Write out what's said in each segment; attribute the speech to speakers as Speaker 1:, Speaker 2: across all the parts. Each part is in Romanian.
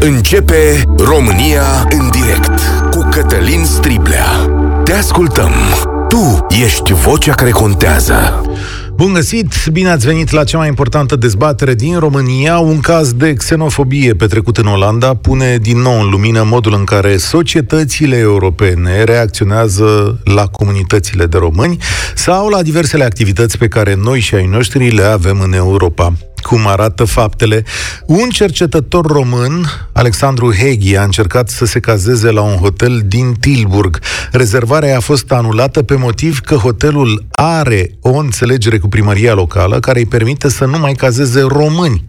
Speaker 1: Începe România în direct cu Cătălin Striblea. Te ascultăm. Tu ești vocea care contează.
Speaker 2: Bun găsit! Bine ați venit la cea mai importantă dezbatere din România. Un caz de xenofobie petrecut în Olanda pune din nou în lumină modul în care societățile europene reacționează la comunitățile de români sau la diversele activități pe care noi și ai noștri le avem în Europa cum arată faptele. Un cercetător român, Alexandru Heghi, a încercat să se cazeze la un hotel din Tilburg. Rezervarea a fost anulată pe motiv că hotelul are o înțelegere cu primăria locală care îi permite să nu mai cazeze români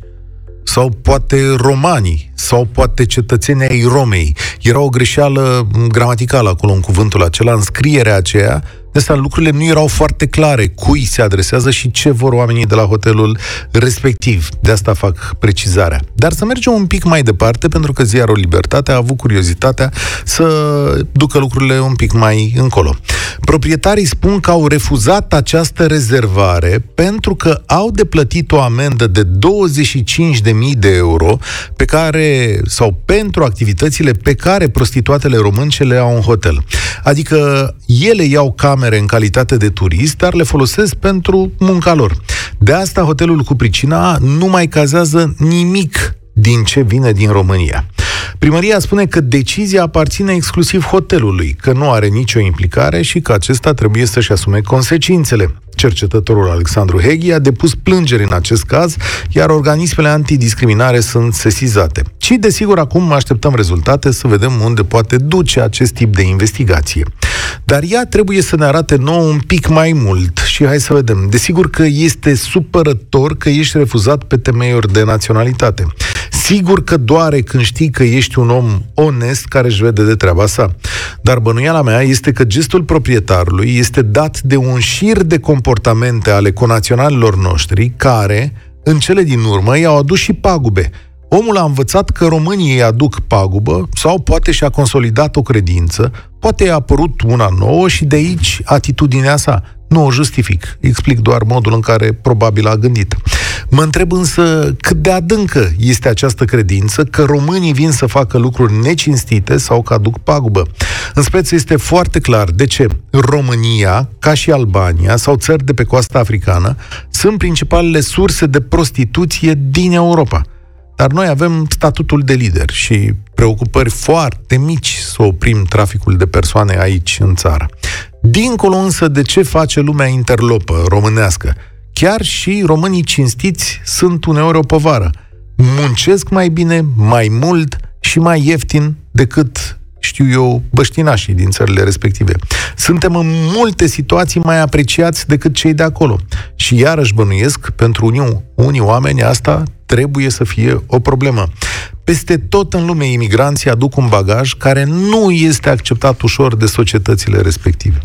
Speaker 2: sau poate romanii, sau poate cetățenii ai Romei. Era o greșeală gramaticală acolo în cuvântul acela, în scrierea aceea, de asta lucrurile nu erau foarte clare cui se adresează și ce vor oamenii de la hotelul respectiv. De asta fac precizarea. Dar să mergem un pic mai departe, pentru că ziarul Libertate a avut curiozitatea să ducă lucrurile un pic mai încolo. Proprietarii spun că au refuzat această rezervare pentru că au de plătit o amendă de 25.000 de euro pe care, sau pentru activitățile pe care prostituatele românce le au în hotel. Adică ele iau camere în calitate de turist, dar le folosesc pentru munca lor. De asta hotelul cu pricina nu mai cazează nimic din ce vine din România. Primăria spune că decizia aparține exclusiv hotelului, că nu are nicio implicare și că acesta trebuie să-și asume consecințele. Cercetătorul Alexandru Heghi a depus plângeri în acest caz, iar organismele antidiscriminare sunt sesizate. Și, desigur, acum așteptăm rezultate să vedem unde poate duce acest tip de investigație. Dar ea trebuie să ne arate nou un pic mai mult și hai să vedem. Desigur că este supărător că ești refuzat pe temeiuri de naționalitate. Sigur că doare când știi că ești un om onest care își vede de treaba sa. Dar bănuiala mea este că gestul proprietarului este dat de un șir de comportamente ale conaționalilor noștri care, în cele din urmă, i-au adus și pagube. Omul a învățat că românii îi aduc pagubă sau poate și-a consolidat o credință, poate i-a apărut una nouă și de aici atitudinea sa. Nu o justific, explic doar modul în care probabil a gândit. Mă întreb însă cât de adâncă este această credință că românii vin să facă lucruri necinstite sau că aduc pagubă. În speță este foarte clar de ce România, ca și Albania sau țări de pe coasta africană, sunt principalele surse de prostituție din Europa. Dar noi avem statutul de lider și preocupări foarte mici să oprim traficul de persoane aici în țară. Dincolo însă de ce face lumea interlopă românească, chiar și românii cinstiți sunt uneori o povară. Muncesc mai bine, mai mult și mai ieftin decât știu eu, băștinașii din țările respective. Suntem în multe situații mai apreciați decât cei de acolo. Și iarăși bănuiesc, pentru unii, unii oameni asta trebuie să fie o problemă. Peste tot în lume, imigranții aduc un bagaj care nu este acceptat ușor de societățile respective.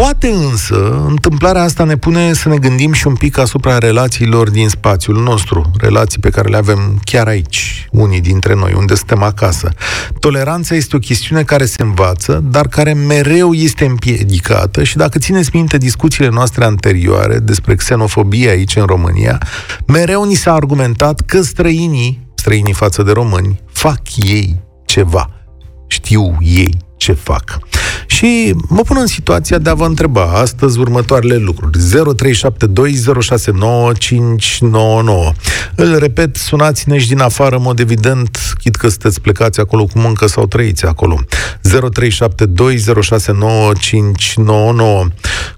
Speaker 2: Poate însă, întâmplarea asta ne pune să ne gândim și un pic asupra relațiilor din spațiul nostru, relații pe care le avem chiar aici, unii dintre noi, unde suntem acasă. Toleranța este o chestiune care se învață, dar care mereu este împiedicată și dacă țineți minte discuțiile noastre anterioare despre xenofobie aici în România, mereu ni s-a argumentat că străinii, străinii față de români, fac ei ceva. Știu ei ce fac. Și mă pun în situația de a vă întreba astăzi următoarele lucruri. 0372069599. Îl repet, sunați-ne și din afară, în mod evident, chit că sunteți plecați acolo cu muncă sau trăiți acolo. 0372069599.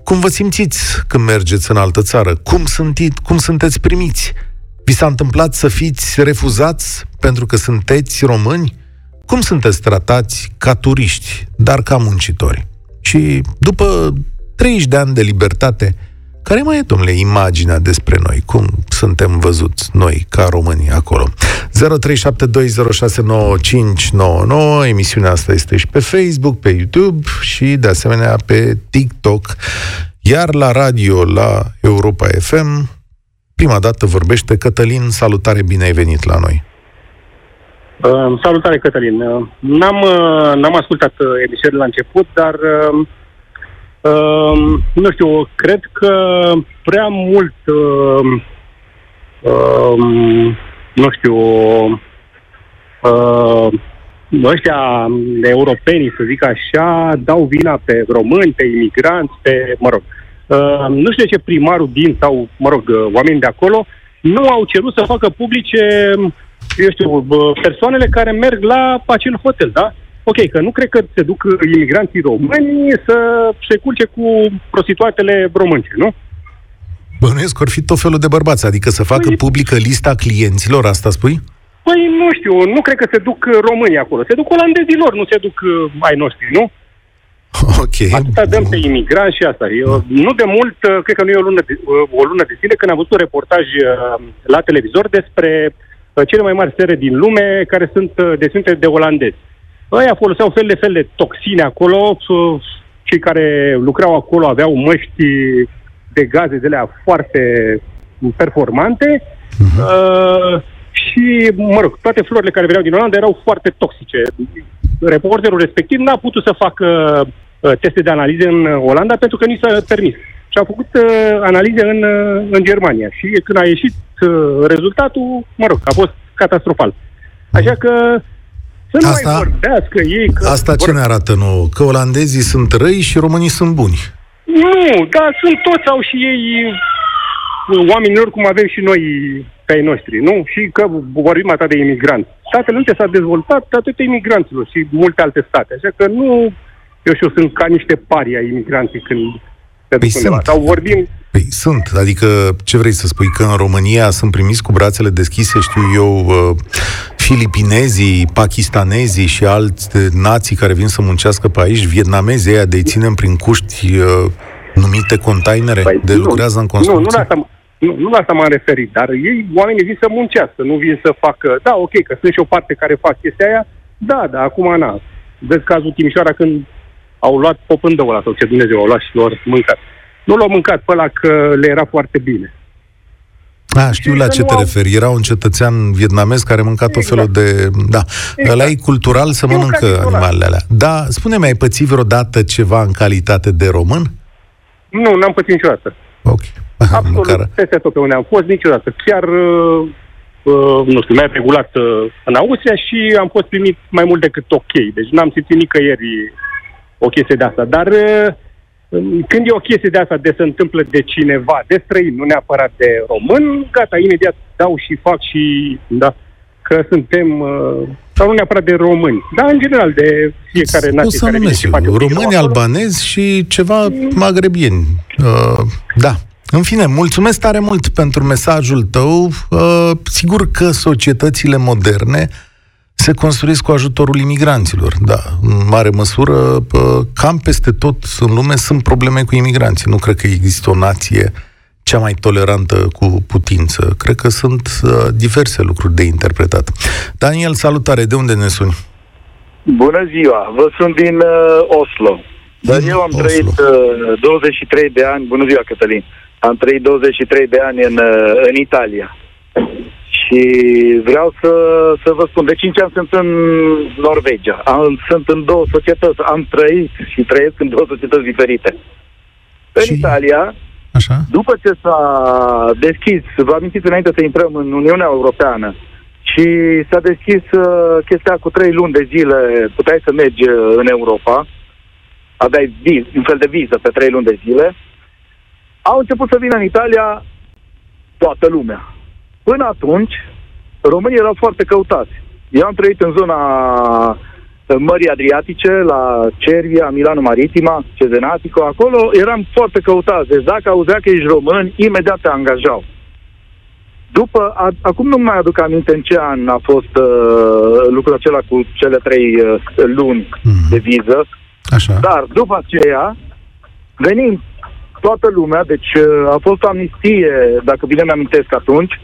Speaker 2: Cum vă simțiți când mergeți în altă țară? Cum, sunt, cum sunteți primiți? Vi s-a întâmplat să fiți refuzați pentru că sunteți români? Cum sunteți tratați ca turiști, dar ca muncitori? Și după 30 de ani de libertate, care mai e, domnule, imaginea despre noi? Cum suntem văzuți noi, ca români, acolo? 0372069599 Emisiunea asta este și pe Facebook, pe YouTube și, de asemenea, pe TikTok. Iar la radio, la Europa FM, prima dată vorbește Cătălin. Salutare, bine ai venit la noi!
Speaker 3: Uh, salutare, Cătălin. Uh, n-am, uh, n-am ascultat uh, emisiunile la început, dar uh, uh, nu știu, cred că prea mult uh, uh, nu știu uh, ăștia europenii, să zic așa, dau vina pe români, pe imigranți, pe, mă rog, uh, nu știu de ce primarul din sau, mă rog, uh, oamenii de acolo nu au cerut să facă publice, eu știu, uh, persoanele care merg la acel hotel, da? Ok, că nu cred că se duc imigranții români să se culce cu prostituatele românce, nu?
Speaker 2: Bănuiesc că ar fi tot felul de bărbați, adică să facă păi... publică lista clienților, asta spui?
Speaker 3: Păi nu știu, nu cred că se duc uh, românii acolo. Se duc olandezii lor, nu se duc uh, ai noștri, nu?
Speaker 2: Ok.
Speaker 3: Atâta dăm pe imigranți și asta. Eu, nu de mult, uh, cred că nu e o lună, de, o lună de zile, când am văzut un reportaj la televizor despre cele mai mari sere din lume care sunt deținute de olandezi. Ăia foloseau fel de fel de toxine acolo, cei care lucrau acolo aveau măști de gaze de alea foarte performante. Uh-huh. Uh, și, mă rog, toate florile care veneau din Olanda erau foarte toxice. Reporterul respectiv n-a putut să facă uh, teste de analize în Olanda pentru că nu s-a permis. Și a făcut uh, analize în, uh, în Germania. Și când a ieșit uh, rezultatul, mă rog, a fost catastrofal. Așa că să nu asta, mai vorbească ei. Că
Speaker 2: asta ce vor... ne arată nouă? Că olandezii sunt răi și românii sunt buni.
Speaker 3: Nu, dar sunt toți, au și ei oamenilor cum avem și noi pe ai noștri, nu? Și că vorbim atât de imigranți. Statele Unite s-a dezvoltat datorită imigranților și multe alte state. Așa că nu, eu știu, sunt ca niște pari ai imigranții când
Speaker 2: se păi sunt. Sau vorbim... Păi sunt, adică ce vrei să spui, că în România sunt primiți cu brațele deschise, știu eu, uh, filipinezii, pakistanezii și alți nații care vin să muncească pe aici, vietnamezii aia de ținem prin cuști uh, numite containere, păi, de nu, lucrează în construcție?
Speaker 3: Nu, nu la asta, nu, nu la asta m-am referit, dar ei, oamenii vin să muncească, nu vin să facă... Da, ok, că sunt și o parte care fac chestia aia, da, da, acum na. Vezi cazul Timișoara când au luat popândăul ăla, sau ce Dumnezeu, au luat și lor mâncat. Nu l-au mâncat pe ăla că le era foarte bine.
Speaker 2: A, știu și la ce te au... referi. Era un cetățean vietnamez care mânca tot exact. felul de... Da, exact. ăla e cultural să mănâncă animalele alea. Da, spune-mi, ai pățit vreodată ceva în calitate de român?
Speaker 3: Nu, n-am pățit niciodată.
Speaker 2: Ok.
Speaker 3: Absolut, Măcar... peste tot pe unde am fost, niciodată. Chiar, uh, uh, nu știu, mi-am regulat uh, în Austria și am fost primit mai mult decât ok. Deci n-am simțit nicăieri o chestie de asta. Dar uh, când e o chestie de asta de se întâmplă de cineva, de străin, nu neapărat de român, gata, imediat dau și fac și, da, că suntem, uh, sau nu neapărat de români, dar în general de fiecare nație care vine și face
Speaker 2: Români, albanezi și ceva mm. magrebieni. Uh, da. În fine, mulțumesc tare mult pentru mesajul tău. Uh, sigur că societățile moderne se construiesc cu ajutorul imigranților. Da, în mare măsură, uh, cam peste tot în lume sunt probleme cu imigranții. Nu cred că există o nație cea mai tolerantă cu putință. Cred că sunt uh, diverse lucruri de interpretat. Daniel, salutare, de unde ne suni?
Speaker 4: Bună ziua, vă sunt din uh, Oslo. Dar din eu am Oslo. trăit uh, 23 de ani, bună ziua Cătălin, am trăit 23 de ani în, uh, în Italia. Și vreau să, să vă spun, de 5 ani sunt în Norvegia, am, sunt în două societăți, am trăit și trăiesc în două societăți diferite. În și... Italia, Așa. după ce s-a deschis, vă amintiți înainte să intrăm în Uniunea Europeană, și s-a deschis uh, chestia cu trei luni de zile, puteai să mergi uh, în Europa, aveai viz, un fel de viză pe trei luni de zile, au început să vină în Italia toată lumea. Până atunci, românii erau foarte căutați. Eu am trăit în zona Mării Adriatice, la Cervia, Milano Maritima, Cezenatico, acolo eram foarte căutați. Deci dacă auzea că ești român, imediat te angajau. După, a, acum nu mai aduc aminte în ce an a fost uh, lucrul acela cu cele trei uh, luni mm. de viză, Așa. dar după aceea venim toată lumea, deci uh, a fost o amnistie, dacă bine mi-amintesc atunci,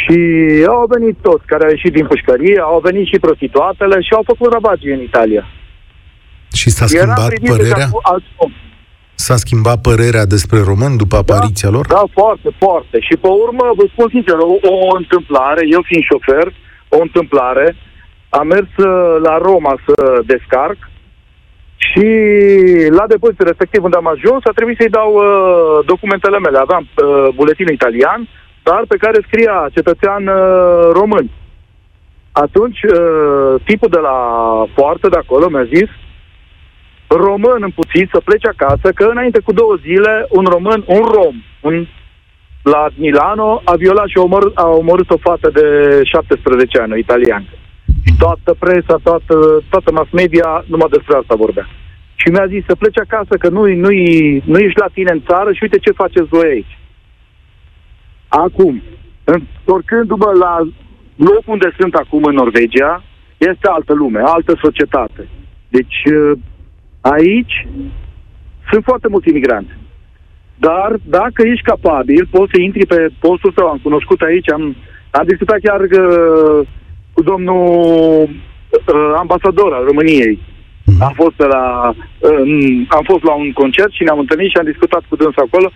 Speaker 4: și au venit toți care au ieșit din pușcărie, au venit și prostituatele și au făcut ravagii în Italia.
Speaker 2: Și s-a schimbat părerea? S-a schimbat părerea despre români după da, apariția lor?
Speaker 4: Da, foarte, foarte. Și pe urmă, vă spun sincer, o, o întâmplare, eu fiind șofer, o întâmplare, am mers uh, la Roma să descarc și la depozitul respectiv unde am ajuns a trebuit să-i dau uh, documentele mele. Aveam uh, buletin italian, dar pe care scria cetățean uh, român. Atunci, uh, tipul de la poartă de acolo mi-a zis român împuțit să plece acasă, că înainte cu două zile un român, un rom, un, la Milano a violat și a, omor, a omorât o fată de 17 ani, o italiană. Toată presa, toată, toată mass media numai despre asta vorbea. Și mi-a zis să plece acasă, că nu, nu, nu ești la tine în țară și uite ce faceți voi aici. Acum, întorcându-mă la locul unde sunt acum în Norvegia, este altă lume, altă societate. Deci aici sunt foarte mulți imigranți. Dar dacă ești capabil, poți să intri pe postul său. Am cunoscut aici, am, am discutat chiar uh, cu domnul uh, ambasador al României. Mhm. Am fost, la, uh, am fost la un concert și ne-am întâlnit și am discutat cu dânsul acolo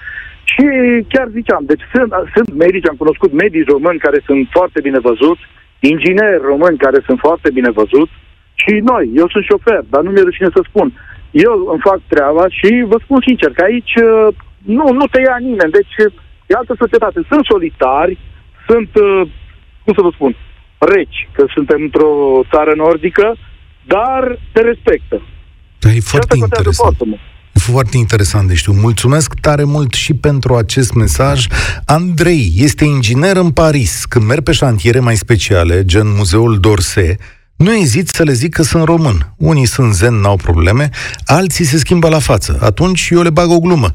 Speaker 4: și chiar ziceam, deci sunt, sunt medici, am cunoscut medici români care sunt foarte bine văzuți, ingineri români care sunt foarte bine văzuți și noi, eu sunt șofer, dar nu mi-e rușine să spun. Eu îmi fac treaba și vă spun sincer că aici uh, nu, nu te ia nimeni, deci e altă societate. Sunt solitari, sunt, uh, cum să vă spun, reci, că suntem într-o țară nordică, dar te respectă.
Speaker 2: Da, e foarte interesant. Foarte mult. Foarte interesant de știu. Mulțumesc tare mult și pentru acest mesaj. Andrei este inginer în Paris. Când merg pe șantiere mai speciale, gen Muzeul d'Orsay, nu ezit să le zic că sunt român. Unii sunt zen, n-au probleme, alții se schimbă la față. Atunci eu le bag o glumă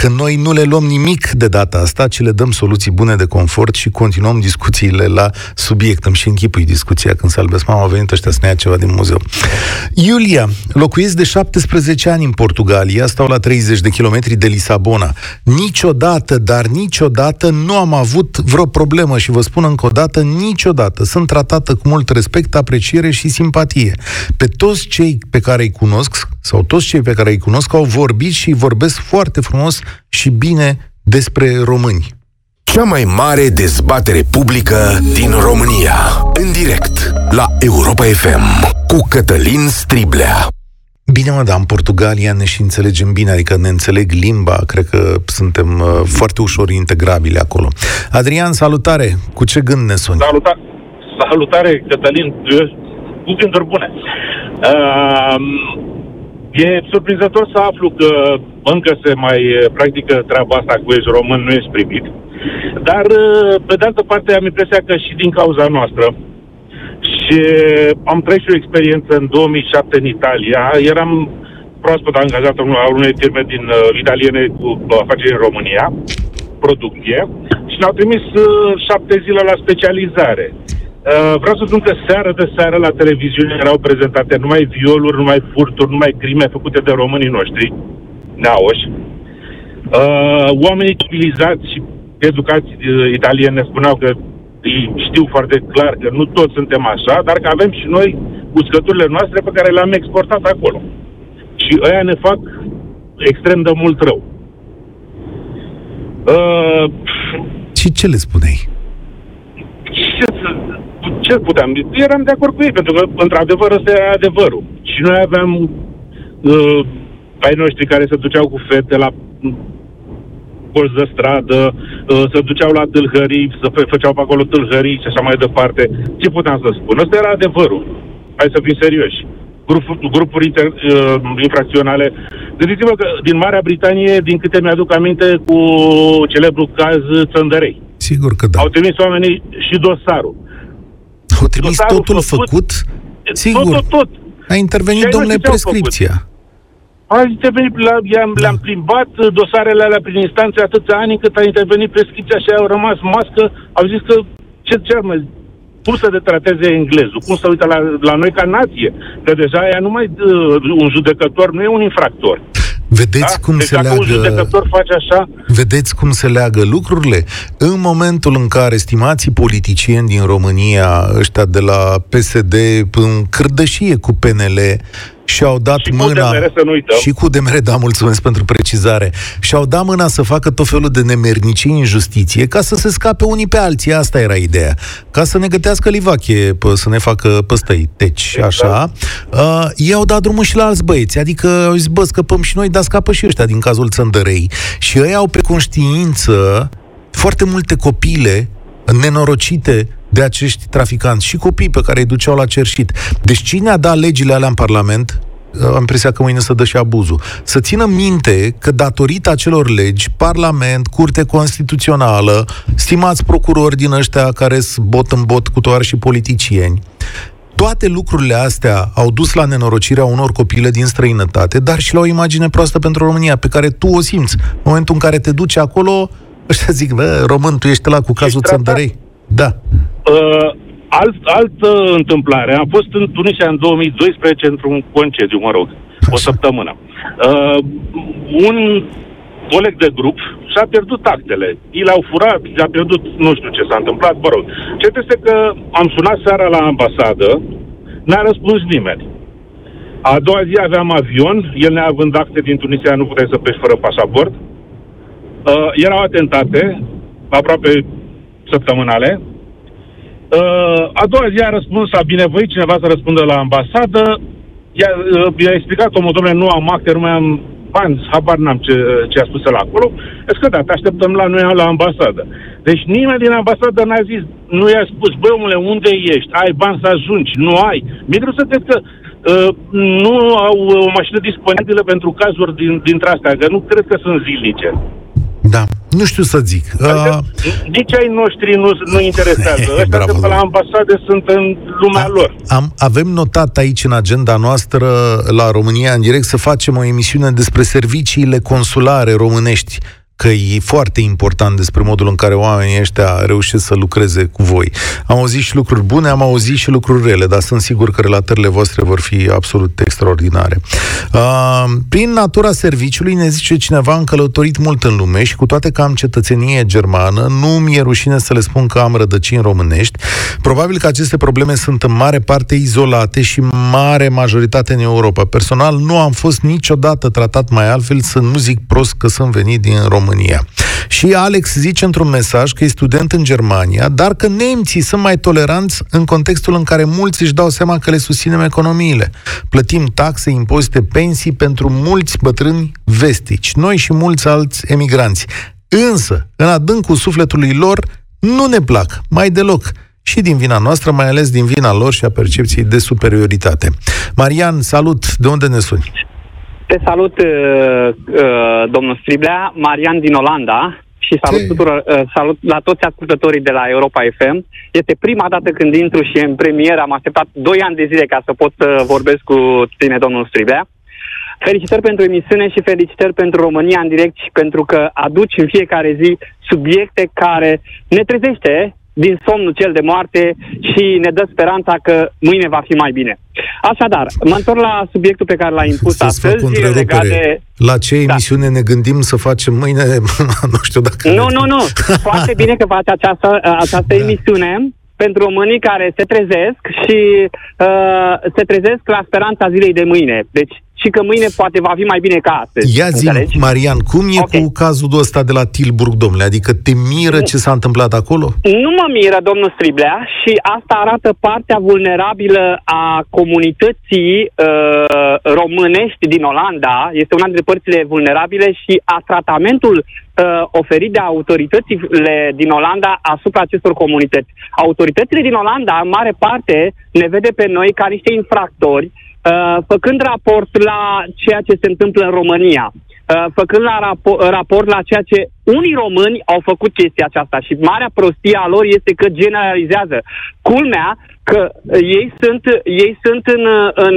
Speaker 2: că noi nu le luăm nimic de data asta, ci le dăm soluții bune de confort și continuăm discuțiile la subiect. Îmi și închipui discuția când se albesc. Mama, a venit ăștia să ne ia ceva din muzeu. Iulia, locuiesc de 17 ani în Portugalia, stau la 30 de kilometri de Lisabona. Niciodată, dar niciodată nu am avut vreo problemă și vă spun încă o dată, niciodată. Sunt tratată cu mult respect, apreciere și simpatie. Pe toți cei pe care îi cunosc, sau toți cei pe care îi cunosc, au vorbit și vorbesc foarte frumos și bine despre români.
Speaker 1: Cea mai mare dezbatere publică din România. În direct la Europa FM cu Cătălin Striblea.
Speaker 2: Bine, mă, dar în Portugalia ne și înțelegem bine, adică ne înțeleg limba, cred că suntem uh, foarte ușor integrabili acolo. Adrian, salutare! Cu ce gând ne suni?
Speaker 5: Salutare, salutare Cătălin! Cu gânduri bune! Uh, E surprinzător să aflu că încă se mai practică treaba asta cu ești român, nu ești primit. Dar, pe de altă parte, am impresia că și din cauza noastră, și am trăit și o experiență în 2007 în Italia, eram proaspăt angajat în unei firme din uh, italiene cu afaceri în România, producție, și ne-au trimis uh, șapte zile la specializare. Uh, vreau să spun că seară de seară la televiziune erau prezentate numai violuri, numai furturi, numai crime făcute de românii noștri, neauși. Uh, oamenii civilizați și educați uh, italieni ne spuneau că ei știu foarte clar că nu toți suntem așa, dar că avem și noi uscăturile noastre pe care le-am exportat acolo. Și ăia ne fac extrem de mult rău.
Speaker 2: Uh, și ce le spuneai?
Speaker 5: Ce să ce puteam? Eram de acord cu ei, pentru că, într-adevăr, ăsta e adevărul. Și noi aveam uh, ai noștri care se duceau cu fete la colț de stradă, uh, se duceau la tâlhării, să fă, făceau pe acolo tâlhării și așa mai departe. Ce puteam să spun? Ăsta era adevărul. Hai să fim serioși. Grupuri, grupuri inter, uh, infracționale. Gândiți-vă că din Marea Britanie, din câte mi-aduc aminte, cu celebru caz Țăndărei.
Speaker 2: Sigur că da.
Speaker 5: Au trimis oamenii și dosarul.
Speaker 2: Au trimis Dosarul totul făcut? făcut? Sigur. Tot, tot, tot. A intervenit, și domnule, prescripția.
Speaker 5: A intervenit, le-am, da. le-am plimbat dosarele alea prin instanțe atâția ani încât a intervenit prescripția și au rămas mască. Au zis că ce cer, mă, cum să de trateze englezul, cum să uită la, la noi ca nație, că deja ea nu mai, uh, un judecător nu e un infractor.
Speaker 2: Vedeți da? cum deci se leagă...
Speaker 5: face așa...
Speaker 2: Vedeți cum se leagă lucrurile? În momentul în care estimații politicieni din România, ăștia de la PSD, în cârdășie cu PNL, și-au dat
Speaker 5: și
Speaker 2: mâna...
Speaker 5: Cu DMR, să nu uităm.
Speaker 2: Și cu DMR, da, mulțumesc pentru precizare. Și-au dat mâna să facă tot felul de nemernicii în justiție ca să se scape unii pe alții. Asta era ideea. Ca să ne gătească livache, să ne facă păstăi. Deci, exact. așa. Uh, ei au dat drumul și la alți băieți. Adică au zis, bă, scăpăm și noi, dar scapă și ăștia din cazul Țăndărei. Și ei au pe conștiință foarte multe copile nenorocite de acești traficanți și copii pe care îi duceau la cerșit. Deci cine a dat legile alea în Parlament am impresia că mâine să dă și abuzul. Să țină minte că datorită acelor legi, Parlament, Curte Constituțională, stimați procurori din ăștia care sunt bot în bot cu toar și politicieni, toate lucrurile astea au dus la nenorocirea unor copile din străinătate, dar și la o imagine proastă pentru România, pe care tu o simți. În momentul în care te duci acolo, ăștia zic, bă, român, tu ești la cu cazul Țăndărei. Da.
Speaker 5: Uh, alt, altă întâmplare. Am fost în Tunisia în 2012 într-un concediu, mă rog, o săptămână. Uh, un coleg de grup și-a pierdut actele. I l-au furat, i-a pierdut, nu știu ce s-a întâmplat, mă rog. Ce este că am sunat seara la ambasadă, n-a răspuns nimeni. A doua zi aveam avion, el neavând acte din Tunisia, nu puteai să pleci fără pașaport. Uh, erau atentate, aproape săptămânale. Uh, a doua zi a răspuns, a binevoit cineva să răspundă la ambasadă. I-a, uh, i-a explicat omul, domnule, nu am acte, nu mai am bani, habar n-am ce, ce a spus la acolo. Zic că da, te așteptăm la noi la ambasadă. Deci nimeni din ambasadă n-a zis, nu i-a spus, băi omule, unde ești? Ai bani să ajungi? Nu ai? Mi-e greu să cred că uh, nu au o mașină disponibilă pentru cazuri din, dintre astea, că nu cred că sunt zilnice.
Speaker 2: Da, nu știu să zic.
Speaker 5: Adică, uh... Nici ai noștri nu, nu interesează. Ăștia de pe la ambasade sunt în lumea
Speaker 2: am,
Speaker 5: lor.
Speaker 2: Am, avem notat aici în agenda noastră la România în direct să facem o emisiune despre serviciile consulare românești că e foarte important despre modul în care oamenii ăștia reușesc să lucreze cu voi. Am auzit și lucruri bune, am auzit și lucruri rele, dar sunt sigur că relatările voastre vor fi absolut extraordinare. Uh, prin natura serviciului ne zice cineva am călătorit mult în lume și cu toate că am cetățenie germană, nu mi-e rușine să le spun că am rădăcini românești. Probabil că aceste probleme sunt în mare parte izolate și mare majoritate în Europa. Personal, nu am fost niciodată tratat mai altfel, să nu zic prost că sunt venit din România România. Și Alex zice într-un mesaj că e student în Germania, dar că nemții sunt mai toleranți în contextul în care mulți își dau seama că le susținem economiile. Plătim taxe, impozite, pensii pentru mulți bătrâni vestici, noi și mulți alți emigranți. Însă, în adâncul sufletului lor, nu ne plac, mai deloc și din vina noastră, mai ales din vina lor și a percepției de superioritate. Marian, salut! De unde ne suni?
Speaker 6: Te salut, uh, uh, domnul Striblea, Marian din Olanda și salut, tuturor, uh, salut la toți ascultătorii de la Europa FM. Este prima dată când intru și în premieră am așteptat 2 ani de zile ca să pot să vorbesc cu tine, domnul Striblea. Felicitări pentru emisiune și felicitări pentru România în direct și pentru că aduci în fiecare zi subiecte care ne trezește din somnul cel de moarte și ne dă speranța că mâine va fi mai bine. Așadar, mă întorc la subiectul pe care l-a impus
Speaker 2: Să
Speaker 6: astăzi legat de...
Speaker 2: La ce da. emisiune da. ne gândim să facem mâine? nu știu dacă...
Speaker 6: Nu, nu, nu. Foarte bine că faci această, această da. emisiune pentru românii care se trezesc și uh, se trezesc la speranța zilei de mâine. Deci și că mâine poate va fi mai bine ca astăzi.
Speaker 2: Ia zi, Marian, cum e okay. cu cazul ăsta de la Tilburg, domnule? Adică te miră ce s-a întâmplat acolo?
Speaker 6: Nu mă miră, domnul Striblea, și asta arată partea vulnerabilă a comunității uh, românești din Olanda. Este una dintre părțile vulnerabile și a tratamentul uh, oferit de autoritățile din Olanda asupra acestor comunități. Autoritățile din Olanda, în mare parte, ne vede pe noi ca niște infractori Uh, făcând raport la ceea ce se întâmplă în România, uh, făcând la rapor, raport la ceea ce unii români au făcut chestia aceasta și marea prostie a lor este că generalizează. Culmea că ei sunt, ei sunt în, în,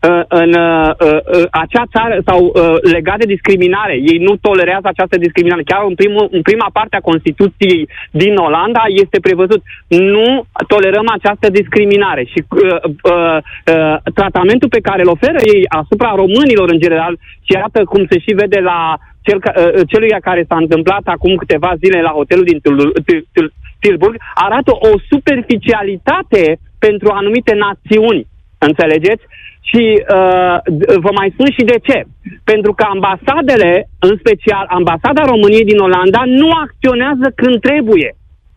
Speaker 6: în, în uh, acea țară sau legat de discriminare. Ei nu tolerează această discriminare. Chiar în, primul, în prima parte a Constituției din Olanda este prevăzut nu tolerăm această discriminare și uh, uh, uh, tratamentul pe care îl oferă ei asupra românilor în general și iată cum se și vede la cel, celui care s-a întâmplat acum câteva zile la hotelul din Tilburg arată o superficialitate pentru anumite națiuni. Înțelegeți? Și uh, vă mai spun și de ce. Pentru că ambasadele, în special ambasada României din Olanda, nu acționează când trebuie.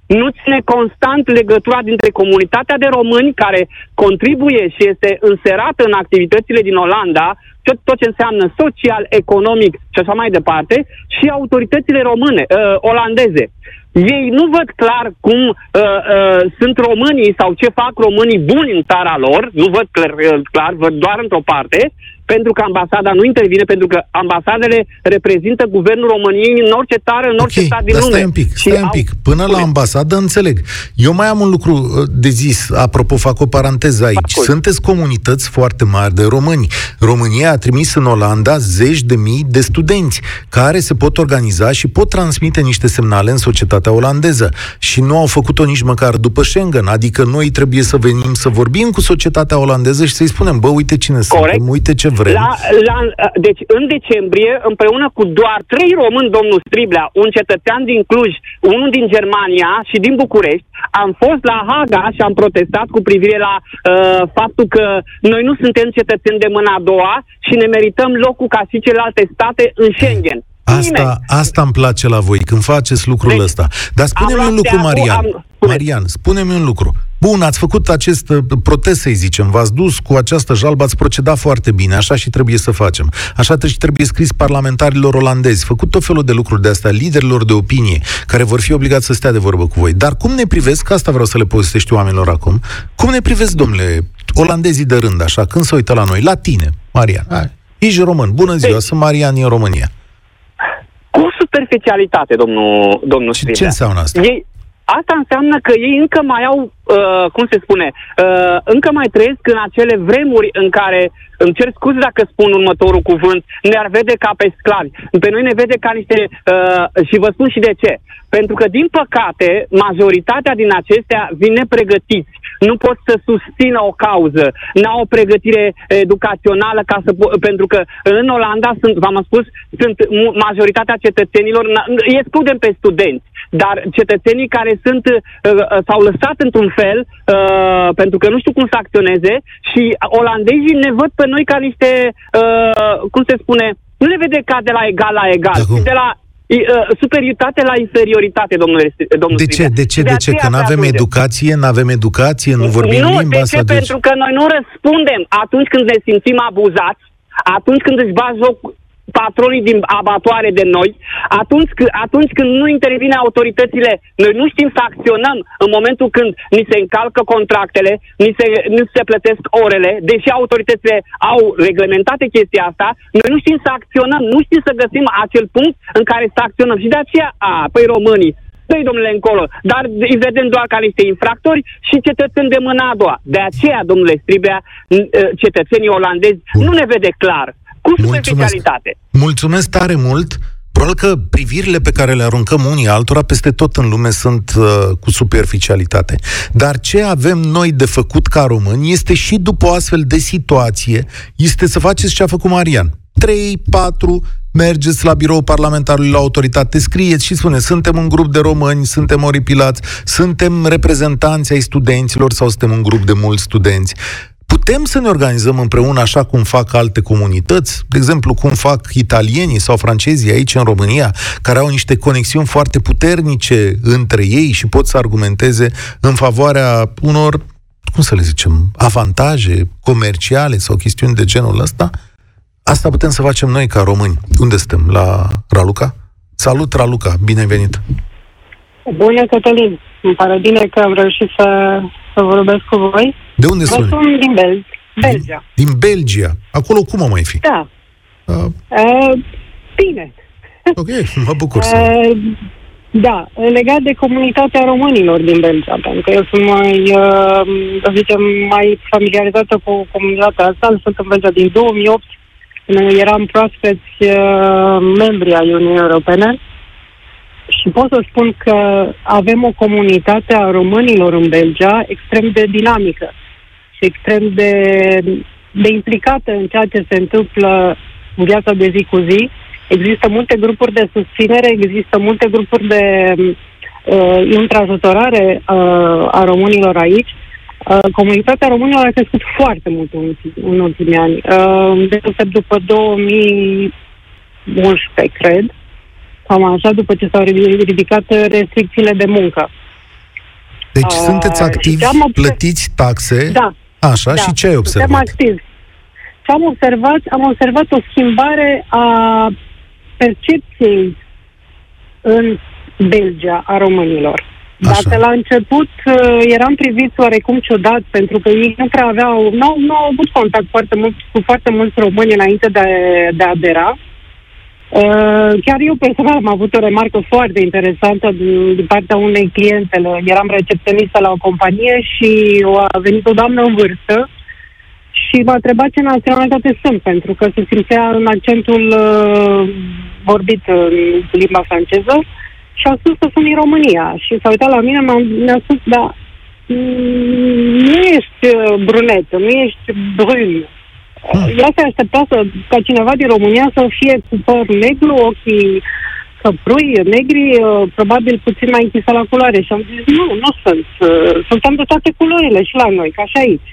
Speaker 6: Nu ține constant legătura dintre comunitatea de români care contribuie și este înserată în activitățile din Olanda, tot, tot ce înseamnă social, economic și așa mai departe, și autoritățile române, uh, olandeze. Ei nu văd clar cum uh, uh, sunt românii sau ce fac românii buni în țara lor, nu văd clar, uh, clar văd doar într-o parte, pentru că ambasada nu intervine, pentru că ambasadele reprezintă guvernul României în orice țară, în orice
Speaker 2: Ok,
Speaker 6: stat din
Speaker 2: dar
Speaker 6: lume.
Speaker 2: stai un pic,
Speaker 6: Și
Speaker 2: stai un
Speaker 6: au-
Speaker 2: pic. Până la ambasadă înțeleg. Eu mai am un lucru uh, de zis, apropo, fac o paranteză aici.
Speaker 6: Ascult.
Speaker 2: Sunteți comunități foarte mari de români. România a trimis în Olanda zeci de mii de studenți care se pot organiza și pot transmite niște semnale în societatea olandeză. Și nu au făcut-o nici măcar după Schengen. Adică noi trebuie să venim să vorbim cu societatea olandeză și să-i spunem, bă, uite cine
Speaker 6: Corect.
Speaker 2: suntem, uite ce vrem.
Speaker 6: La, la, deci, în decembrie, împreună cu doar trei români, domnul Striblea, un cetățean din Cluj, unul din Germania și din București, am fost la Haga și am protestat cu privire la uh, faptul că noi nu suntem cetățeni de mâna a doua și ne merităm locul ca și celelalte state în Schengen. Nimeni.
Speaker 2: Asta, asta îmi place la voi, când faceți lucrul
Speaker 6: Deci,
Speaker 2: ăsta. Dar spune-mi
Speaker 6: am
Speaker 2: un
Speaker 6: luat
Speaker 2: lucru,
Speaker 6: de acum-
Speaker 2: Marian.
Speaker 6: am- spune.
Speaker 2: Marian, spune-mi un lucru. Bun, ați făcut acest uh, protest, să-i zicem, v-ați dus cu această jalbă, ați procedat foarte bine, așa și trebuie să facem. Așa și trebuie scris parlamentarilor olandezi, făcut tot felul de lucruri de astea, liderilor de opinie, care vor fi obligați să stea de vorbă cu voi. Dar cum ne privesc, că asta vreau să le povestești oamenilor acum, cum ne privesc, domnule, olandezii de rând, așa, când se uită la noi, la tine, Marian? Hai. Ești român, bună ziua,
Speaker 6: Deci-
Speaker 2: sunt Marian din România.
Speaker 6: Cu superficialitate, domnul, domnul
Speaker 2: Ce,
Speaker 6: Striblea.
Speaker 2: ce înseamnă asta?
Speaker 6: Ei, asta înseamnă că ei încă mai au, uh, cum se spune, uh, încă mai trăiesc în acele vremuri în care, îmi cer scuze dacă spun următorul cuvânt, ne-ar vede ca pe sclavi. Pe noi ne vede ca niște, uh, și vă spun și de ce. Pentru că, din păcate, majoritatea din acestea vin nepregătiți. Nu pot să susțină o cauză. N-au o pregătire educațională ca să po- pentru că în Olanda sunt, v-am spus, sunt mu- majoritatea cetățenilor, n- îi excludem pe studenți, dar cetățenii care sunt uh, uh, s-au lăsat într-un fel uh, pentru că nu știu cum să acționeze și olandezii ne văd pe noi ca niște, uh, cum se spune, nu ne vede ca de la egal la egal,
Speaker 2: Dar cum?
Speaker 6: ci de la uh, superioritate la inferioritate, domnule, domnul
Speaker 2: De ce?
Speaker 6: Striblea.
Speaker 2: De ce?
Speaker 6: Și
Speaker 2: De ce?
Speaker 6: aceea
Speaker 2: Că nu
Speaker 6: se
Speaker 2: avem
Speaker 6: ajunge.
Speaker 2: educație, nu avem educație, nu vorbim
Speaker 6: nu,
Speaker 2: limba
Speaker 6: de
Speaker 2: asta.
Speaker 6: ce?
Speaker 2: deci-
Speaker 6: Pentru că noi nu răspundem atunci când ne simțim abuzați, atunci când își bat joc patronii din abatoare de noi, atunci, c- atunci când nu intervine autoritățile, noi nu știm să acționăm în momentul când ni se încalcă contractele, ni se, nu se plătesc orele, deși autoritățile au reglementate chestia asta, noi nu știm să acționăm, nu știm să găsim acel punct în care să acționăm. Și de aceea, a, păi românii, Dă-i, domnule, încolo. Dar îi vedem doar ca niște infractori și cetățeni de mâna a doua. De aceea, domnule Stribea, n- ă, cetățenii olandezi
Speaker 2: Bun.
Speaker 6: nu ne vede clar. Cu superficialitate.
Speaker 2: Mulțumesc tare mult. Probabil că privirile pe care le aruncăm unii altora peste tot în lume sunt uh, cu superficialitate. Dar ce avem noi de făcut ca români este și după o astfel de situație, este să faceți ce a făcut Marian. 3, 4, mergeți la birou parlamentarului, la autoritate, scrieți și spune suntem un grup de români, suntem oripilați, suntem reprezentanți ai studenților sau suntem un grup de mulți studenți. Putem să ne organizăm împreună așa cum fac alte comunități, de exemplu cum fac italienii sau francezii aici în România, care au niște conexiuni foarte puternice între ei și pot să argumenteze în favoarea unor, cum să le zicem, avantaje comerciale sau chestiuni de genul ăsta? Asta putem să facem noi ca români. Unde suntem? La Raluca? Salut, Raluca! Bine ai venit!
Speaker 7: Bună, Cătălin. Îmi pare bine că am reușit să, să vorbesc cu voi.
Speaker 2: De unde
Speaker 7: Vă
Speaker 2: suni?
Speaker 7: sunt din Bel- Belgia.
Speaker 2: Din Belgia. Acolo cum o mai fi?
Speaker 7: Da.
Speaker 2: Uh,
Speaker 7: Uh, bine.
Speaker 2: ok, mă bucur să...
Speaker 7: Uh, da, legat de comunitatea românilor din Belgia, pentru că eu sunt mai, uh, să zicem, mai familiarizată cu comunitatea asta. Sunt în Belgia din 2008, când eram proaspeți uh, membri ai Uniunii Europene. Și pot să spun că avem o comunitate a românilor în Belgia extrem de dinamică și extrem de, de implicată în ceea ce se întâmplă în viața de zi cu zi. Există multe grupuri de susținere, există multe grupuri de uh, intrajutorare uh, a românilor aici. Uh, comunitatea românilor a crescut foarte mult în, ulti- în ultimii ani. Uh, de după 2011, cred, cam așa, după ce s-au ridicat restricțiile de muncă.
Speaker 2: Deci uh, sunteți activi, plătiți taxe?
Speaker 7: Da.
Speaker 2: Așa, da. și ce ai observat?
Speaker 7: Suntem activi. Ce am observat? Am observat o schimbare a percepției în Belgia a românilor. Așa. Dacă la început uh, eram priviți oarecum ciudat pentru că ei nu prea aveau, nu, nu au avut contact foarte mult cu foarte mulți români înainte de, de a adera, Uh, chiar eu personal am avut o remarcă foarte interesantă din, din partea unei clientele. Eram recepționistă la o companie și a venit o doamnă în vârstă și m-a întrebat ce naționalitate sunt, pentru că se simțea în accentul uh, vorbit în limba franceză și a spus că sunt din România. Și s-a uitat la mine, m-a, mi-a spus, da, mm, nu ești uh, brunetă, nu ești brun, Hmm. Ea se aștepta să, ca cineva din România să fie cu păr negru, ochii căprui, negri, uh, probabil puțin mai închisă la culoare. Și am zis, nu, nu sunt. Uh, suntem de toate culorile și la noi, ca și aici.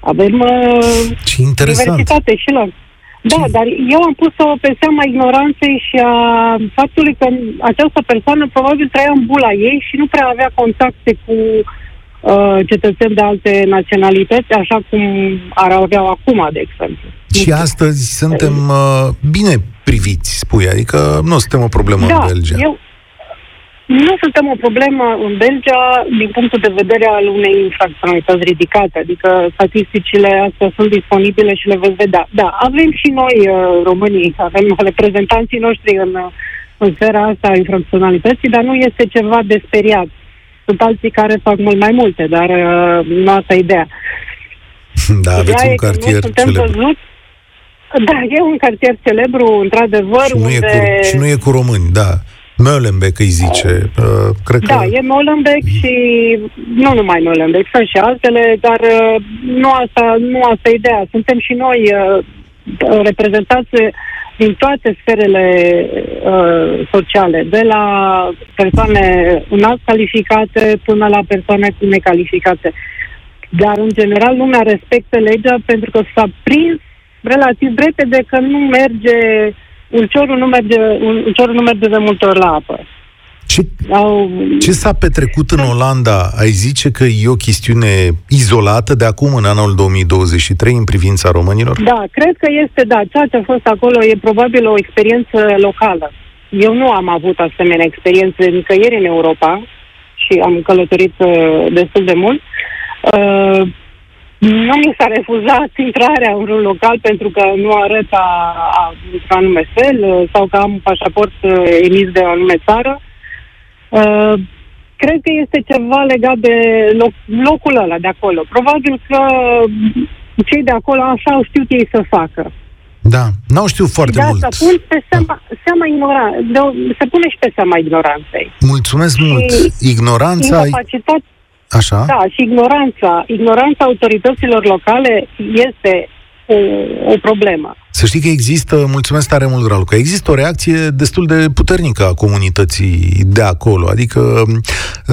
Speaker 7: Avem uh,
Speaker 2: Ce interesant.
Speaker 7: diversitate și la... Da, Ce... dar eu am pus-o pe seama ignoranței și a faptului că această persoană probabil trăia în bula ei și nu prea avea contacte cu uh, Uh, cetățeni de alte naționalități, așa cum ar avea acum, de exemplu.
Speaker 2: Și astăzi suntem uh, bine priviți, spui, adică nu suntem o problemă
Speaker 7: da,
Speaker 2: în Belgia.
Speaker 7: Eu, nu suntem o problemă în Belgia din punctul de vedere al unei infracționalități ridicate, adică statisticile astea sunt disponibile și le veți vedea. Da, avem și noi, uh, românii, avem reprezentanții noștri în, în sfera asta a infracționalității, dar nu este ceva de speriat. Sunt alții care fac mult mai multe, dar uh, nu asta e ideea.
Speaker 2: Da, aveți un cartier celebru. Văzut,
Speaker 7: da, e un cartier celebru, într-adevăr,
Speaker 2: și nu,
Speaker 7: unde...
Speaker 2: e cu, și nu e cu români, da. Molenbeek îi zice. Uh, cred
Speaker 7: da,
Speaker 2: că...
Speaker 7: e Molenbeek și nu numai Molenbeek, sunt și altele, dar uh, nu asta, nu asta e ideea. Suntem și noi uh, reprezentați din toate sferele uh, sociale, de la persoane înalt calificate până la persoane necalificate. Dar, în general, lumea respectă legea pentru că s-a prins relativ repede că nu merge, ulciorul nu merge, ulciorul nu merge de multe ori la apă.
Speaker 2: Ce, Au... ce s-a petrecut în Olanda? Ai zice că e o chestiune izolată de acum, în anul 2023, în privința românilor?
Speaker 7: Da, cred că este, da. Ceea ce a fost acolo e probabil o experiență locală. Eu nu am avut asemenea experiențe nicăieri în Europa și am călătorit uh, destul de mult. Uh, nu mi s-a refuzat intrarea în un local pentru că nu arăt a, a, a anume fel uh, sau că am un pașaport uh, emis de o anume țară. Uh, Uh, cred că este ceva legat de loc, locul ăla de acolo. Probabil că cei de acolo așa au știut ei să facă.
Speaker 2: Da, n-au știut foarte
Speaker 7: de
Speaker 2: mult.
Speaker 7: asta pun pe seama, da. seama ignora, de, se pune și pe seama ignoranței.
Speaker 2: Mulțumesc și mult. Ignoranța...
Speaker 7: Incapacitate,
Speaker 2: Așa.
Speaker 7: Da, și ignoranța, ignoranța autorităților locale este o, o problemă.
Speaker 2: Să știi că există, mulțumesc tare mult, Ralu, că există o reacție destul de puternică a comunității de acolo. Adică um,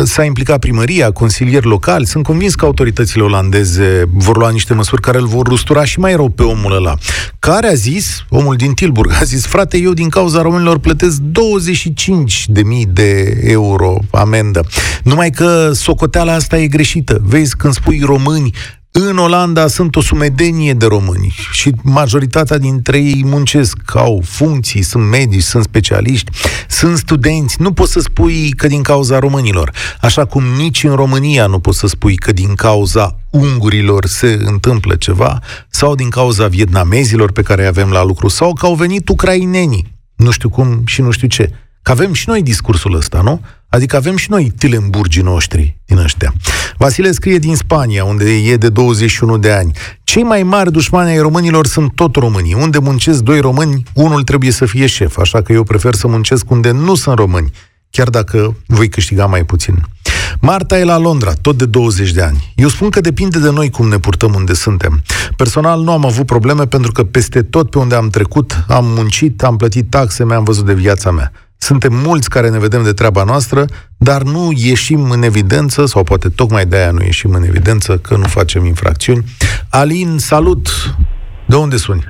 Speaker 2: s-a implicat primăria, consilieri locali. Sunt convins că autoritățile olandeze vor lua niște măsuri care îl vor rustura și mai rău pe omul ăla. Care a zis, omul din Tilburg, a zis, frate, eu din cauza românilor plătesc 25 de mii de euro amendă. Numai că socoteala asta e greșită. Vezi, când spui români, în Olanda sunt o sumedenie de români și majoritatea dintre ei muncesc, au funcții, sunt medici, sunt specialiști, sunt studenți. Nu poți să spui că din cauza românilor. Așa cum nici în România nu poți să spui că din cauza ungurilor se întâmplă ceva sau din cauza vietnamezilor pe care îi avem la lucru sau că au venit ucrainenii. Nu știu cum și nu știu ce. Că avem și noi discursul ăsta, nu? Adică avem și noi tilemburgii noștri din ăștia. Vasile scrie din Spania, unde e de 21 de ani. Cei mai mari dușmani ai românilor sunt tot românii. Unde muncesc doi români, unul trebuie să fie șef, așa că eu prefer să muncesc unde nu sunt români, chiar dacă voi câștiga mai puțin. Marta e la Londra, tot de 20 de ani. Eu spun că depinde de noi cum ne purtăm unde suntem. Personal nu am avut probleme pentru că peste tot pe unde am trecut, am muncit, am plătit taxe, mi-am văzut de viața mea. Suntem mulți care ne vedem de treaba noastră, dar nu ieșim în evidență, sau poate tocmai de aia nu ieșim în evidență, că nu facem infracțiuni. Alin, salut! De unde suni?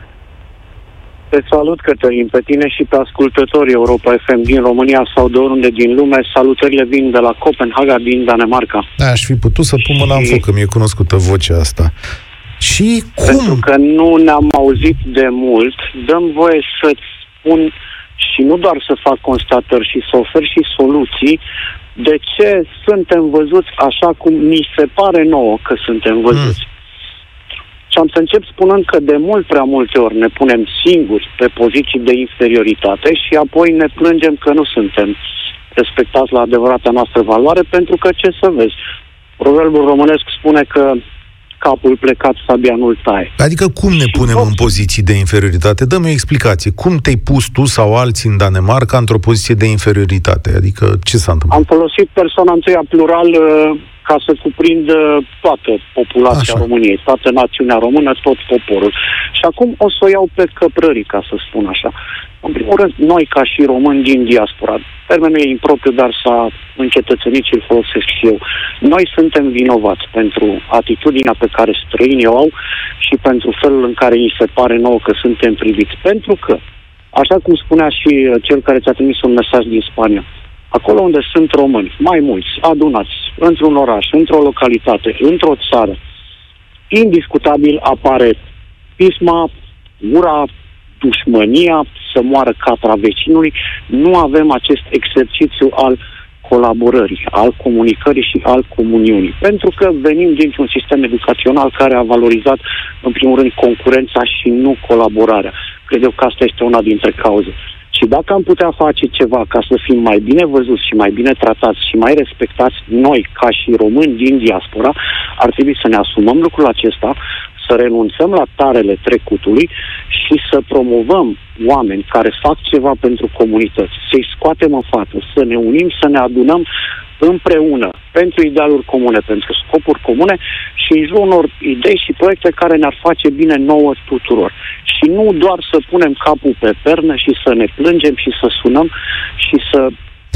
Speaker 8: Te salut, Cătălin, pe tine și pe ascultătorii Europa FM din România sau de oriunde din lume. Salutările vin de la Copenhaga, din Danemarca.
Speaker 2: Da, aș fi putut să pun mâna în foc, că mi-e cunoscută vocea asta. Și cum?
Speaker 8: Pentru că nu ne-am auzit de mult, dăm voie să-ți spun și nu doar să fac constatări și să ofer și soluții de ce suntem văzuți așa cum ni se pare nouă că suntem văzuți. Mm. Și am să încep spunând că de mult prea multe ori ne punem singuri pe poziții de inferioritate și apoi ne plângem că nu suntem respectați la adevărata noastră valoare, pentru că, ce să vezi, proverbul românesc spune că capul plecat sabia nu-l taie.
Speaker 2: Adică cum ne punem în poziții de inferioritate? Dă-mi o explicație. Cum te-ai pus tu sau alții în Danemarca într-o poziție de inferioritate? Adică ce s-a întâmplat?
Speaker 8: Am folosit persoana întâia plural uh, ca să cuprindă toată populația așa. României, toată națiunea română, tot poporul. Și acum o să o iau pe căprării, ca să spun așa. În primul rând, noi ca și români din diaspora, termenul e impropriu, dar s-a încetățenit și îl folosesc și eu. Noi suntem vinovați pentru atitudinea pe care străinii o au și pentru felul în care îi se pare nouă că suntem priviți. Pentru că, așa cum spunea și cel care ți-a trimis un mesaj din Spania, acolo unde sunt români, mai mulți, adunați, într-un oraș, într-o localitate, într-o țară, indiscutabil apare pisma, ura, dușmănia, să moară capra vecinului. Nu avem acest exercițiu al colaborării, al comunicării și al comuniunii. Pentru că venim dintr-un sistem educațional care a valorizat, în primul rând, concurența și nu colaborarea. Cred eu că asta este una dintre cauze. Și dacă am putea face ceva ca să fim mai bine văzuți și mai bine tratați și mai respectați noi, ca și români din diaspora, ar trebui să ne asumăm lucrul acesta, să renunțăm la tarele trecutului și să promovăm oameni care fac ceva pentru comunități, să-i scoatem în față, să ne unim, să ne adunăm împreună pentru idealuri comune, pentru scopuri comune și în jurul unor idei și proiecte care ne-ar face bine nouă tuturor. Și nu doar să punem capul pe pernă și să ne plângem și să sunăm și să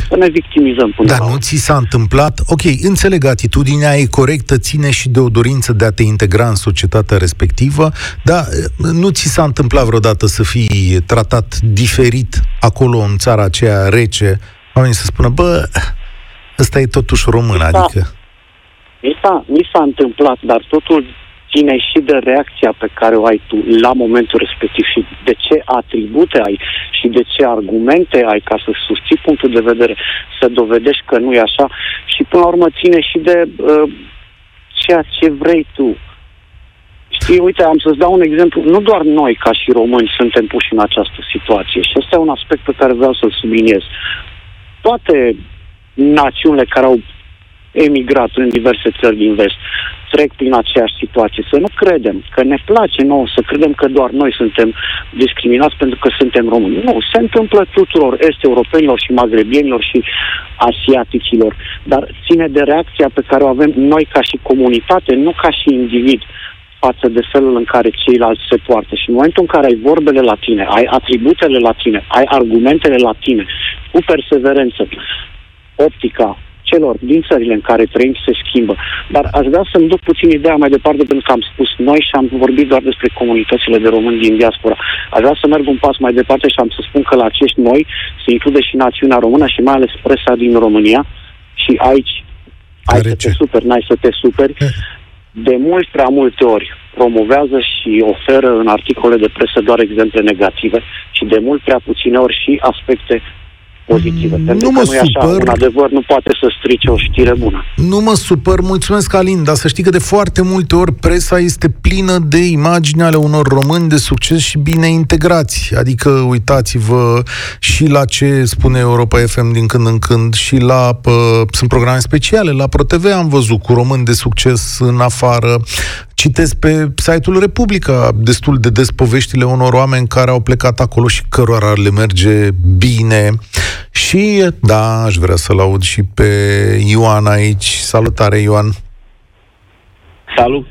Speaker 8: să ne victimizăm până
Speaker 2: Dar nu ți s-a întâmplat? Ok, înțeleg, atitudinea e corectă, ține și de o dorință de a te integra în societatea respectivă, dar eh, nu ți s-a întâmplat vreodată să fii tratat diferit acolo în țara aceea rece, oamenii să spună, bă, ăsta e totuși român, da. adică...
Speaker 8: Mi s-a, mi s-a întâmplat, dar totul ține și de reacția pe care o ai tu la momentul respectiv și de ce atribute ai și de ce argumente ai ca să susții punctul de vedere, să dovedești că nu e așa și până la urmă ține și de uh, ceea ce vrei tu. Știi, uite, am să-ți dau un exemplu. Nu doar noi, ca și români, suntem puși în această situație și ăsta e un aspect pe care vreau să-l subliniez. Toate națiunile care au emigrat în diverse țări din vest trec prin aceeași situație. Să nu credem că ne place nouă să credem că doar noi suntem discriminați pentru că suntem români. Nu, se întâmplă tuturor est-europenilor și magrebienilor și asiaticilor, dar ține de reacția pe care o avem noi ca și comunitate, nu ca și individ față de felul în care ceilalți se poartă. Și în momentul în care ai vorbele la tine, ai atributele la tine, ai argumentele la tine, cu perseverență, optica, celor din țările în care trăim se schimbă. Dar aș vrea să-mi duc puțin ideea mai departe, pentru că am spus noi și am vorbit doar despre comunitățile de români din diaspora. Aș vrea să merg un pas mai departe și am să spun că la acești noi se include și națiunea română și mai ales presa din România și aici ai să te super, n-ai să te superi. De mult prea multe ori promovează și oferă în articole de presă doar exemple negative și de mult prea puține ori și aspecte pozitivă. Mm, pentru nu mă că nu supăr. Așa, un adevăr nu poate să strice o știre bună.
Speaker 2: Nu mă supăr, mulțumesc Alin, dar să știi că de foarte multe ori presa este plină de imagini ale unor români de succes și bine integrați. Adică uitați-vă și la ce spune Europa FM din când în când și la pă, sunt programe speciale. La ProTV am văzut cu români de succes în afară. Citesc pe site-ul Republica destul de des poveștile unor oameni care au plecat acolo și cărora le merge bine. Și, da, aș vrea să-l aud și pe Ioan aici. Salutare, Ioan!
Speaker 9: Salut,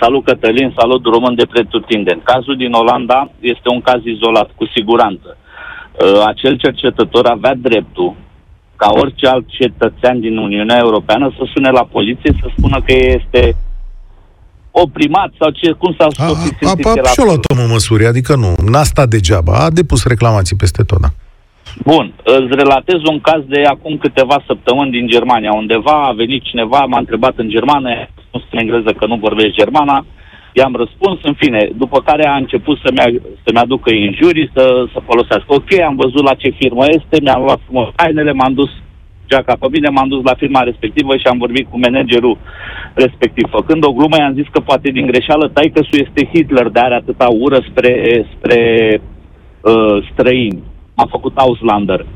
Speaker 9: salut Cătălin, salut român de pretutindeni. Cazul din Olanda este un caz izolat, cu siguranță. Uh, acel cercetător avea dreptul, ca orice alt cetățean din Uniunea Europeană, să sune la poliție să spună că este oprimat sau ce, cum s-a
Speaker 2: A,
Speaker 9: simțit
Speaker 2: a, a,
Speaker 9: el
Speaker 2: și-a
Speaker 9: acolo.
Speaker 2: luat omul măsuri, adică nu, n-a stat degeaba, a depus reclamații peste tot, da.
Speaker 9: Bun, îți relatez un caz de acum câteva săptămâni din Germania. Undeva a venit cineva, m-a întrebat în germană, i-am spus în engleză că nu vorbesc germana, i-am răspuns, în fine, după care a început să-mi, să-mi aducă injurii, să, să folosească. Ok, am văzut la ce firmă este, mi-am luat frumos hainele, m-am dus geaca pe mine, m-am dus la firma respectivă și am vorbit cu managerul respectiv. Făcând o glumă, i-am zis că poate din greșeală taică este Hitler, de are atâta ură spre, spre uh, străini. A făcut Auslander.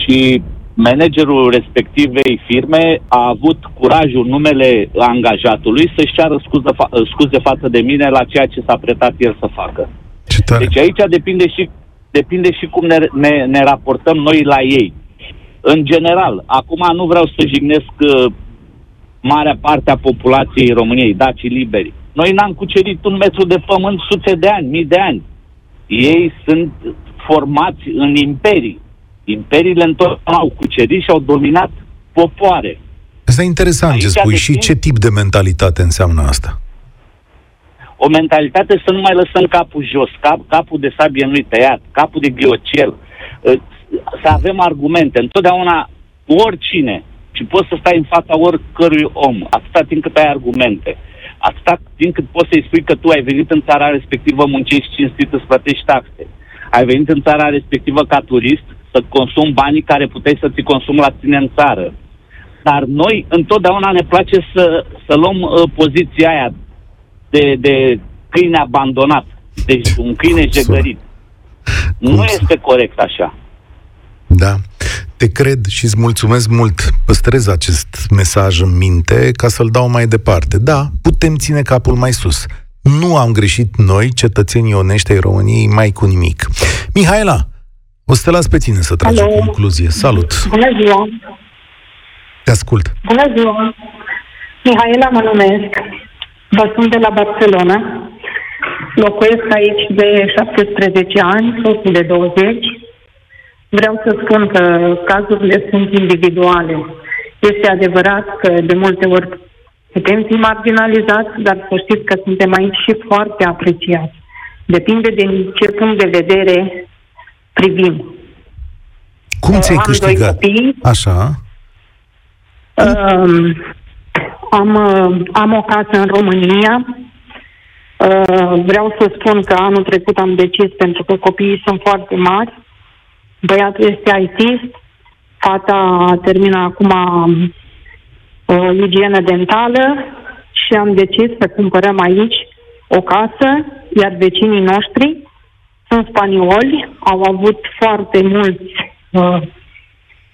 Speaker 9: Și managerul respectivei firme a avut curajul în numele angajatului să-și ceară scuze, fa- scuze față de mine la ceea ce s-a pretat el să facă.
Speaker 2: Ce tare.
Speaker 9: Deci aici depinde și, depinde și cum ne, ne, ne raportăm noi la ei. În general, acum nu vreau să jignesc uh, marea parte a populației României, dacii liberi. Noi n-am cucerit un metru de pământ sute de ani, mii de ani. Ei sunt formați în imperii. Imperiile întotdeauna au cucerit și au dominat popoare.
Speaker 2: Asta e interesant
Speaker 9: Aici
Speaker 2: ce spui și
Speaker 9: depinde-
Speaker 2: ce tip de mentalitate înseamnă asta.
Speaker 9: o mentalitate să nu mai lăsăm capul jos, cap, capul de sabie nu-i tăiat, capul de ghiocel, Uh, să avem argumente. Întotdeauna, oricine, și poți să stai în fața oricărui om, atâta timp cât ai argumente, atâta timp cât poți să-i spui că tu ai venit în țara respectivă, muncești cinstit, îți plătești taxe. Ai venit în țara respectivă ca turist să consumi banii care puteai să ți consumi la tine în țară. Dar noi întotdeauna ne place să, să luăm uh, poziția aia de, de câine abandonat. Deci un câine jegărit. Nu
Speaker 2: Cum să-
Speaker 9: este corect așa.
Speaker 2: Da. Te cred și îți mulțumesc mult. Păstrez acest mesaj în minte ca să-l dau mai departe. Da, putem ține capul mai sus. Nu am greșit noi, cetățenii onești ai României, mai cu nimic. Mihaela, o să te las pe tine să tragi
Speaker 10: Alo.
Speaker 2: o concluzie. Salut!
Speaker 10: Bună ziua!
Speaker 2: Te ascult.
Speaker 10: Bună ziua! Mihaela mă numesc. Vă sunt de la Barcelona. Locuiesc aici de 17 ani, soțul de 20. Vreau să spun că cazurile sunt individuale. Este adevărat că de multe ori putem fi marginalizați, dar să știți că suntem aici și foarte apreciați. Depinde din ce punct de vedere privim.
Speaker 2: Cum ți-ai
Speaker 10: Am doi
Speaker 2: câștigat?
Speaker 10: copii.
Speaker 2: Așa.
Speaker 10: Um, am, uh, am o casă în România. Uh, vreau să spun că anul trecut am decis pentru că copiii sunt foarte mari. Băiatul este IT, fata termină acum uh, igienă dentală și am decis să cumpărăm aici o casă, iar vecinii noștri sunt spanioli, au avut foarte mulți uh,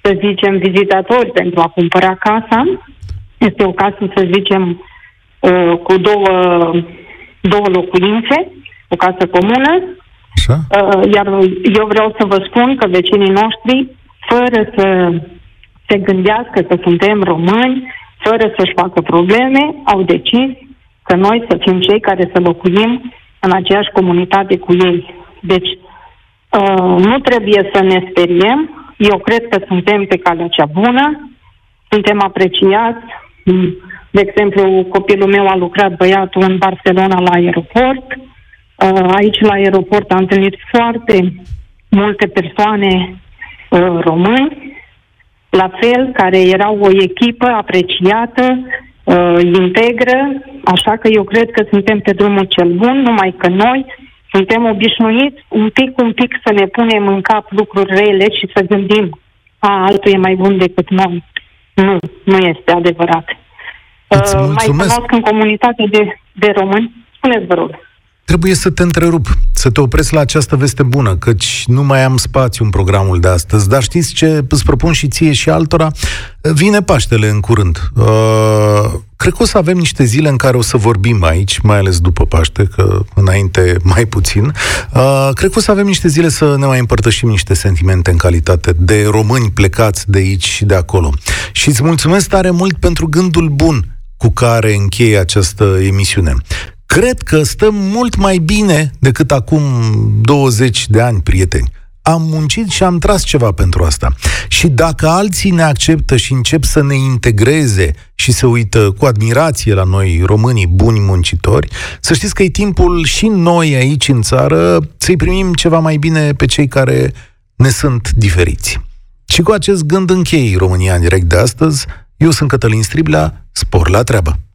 Speaker 10: să zicem, vizitatori pentru a cumpăra casa. Este o casă, să zicem, uh, cu două, două locuințe, o casă comună,
Speaker 2: Așa?
Speaker 10: Uh, iar eu vreau să vă spun că vecinii noștri, fără să se gândească că suntem români, fără să-și facă probleme, au decis că noi să fim cei care să locuim în aceeași comunitate cu ei. Deci, uh, nu trebuie să ne speriem. Eu cred că suntem pe calea cea bună, suntem apreciați. Mm, De exemplu, copilul meu a lucrat băiatul în Barcelona la aeroport. Uh, Aici la aeroport am întâlnit foarte multe persoane uh, români, la fel, care erau o echipă apreciată, uh, integră, așa că eu cred că suntem pe drumul cel bun, numai că noi suntem obișnuiți un pic, un pic să ne punem în cap lucruri rele și să gândim, a, altul e mai bun decât noi. Nu, nu este adevărat.
Speaker 2: Îți
Speaker 10: Uh, mai
Speaker 2: mulțumesc.
Speaker 10: cunosc în comunitate de, de români. Spuneți, vă rog.
Speaker 2: Trebuie să te întrerup, să te opresc la această veste bună, căci nu mai am spațiu în programul de astăzi. Dar știți ce îți propun și ție și altora? Vine Paștele în curând. Uh, cred că o să avem niște zile în care o să vorbim aici, mai ales după Paște, că înainte mai puțin. Uh, cred că o să avem niște zile să ne mai împărtășim niște sentimente în calitate de români plecați de aici și de acolo. Și îți mulțumesc tare mult pentru gândul bun cu care încheie această emisiune. Cred că stăm mult mai bine decât acum 20 de ani, prieteni. am muncit și am tras ceva pentru asta. Și dacă alții ne acceptă și încep să ne integreze și se uită cu admirație la noi, românii buni muncitori, să știți că e timpul și noi aici în țară să-i primim ceva mai bine pe cei care ne sunt diferiți. Și cu acest gând închei România în direct de astăzi. Eu sunt Cătălin Striblea, spor la treabă.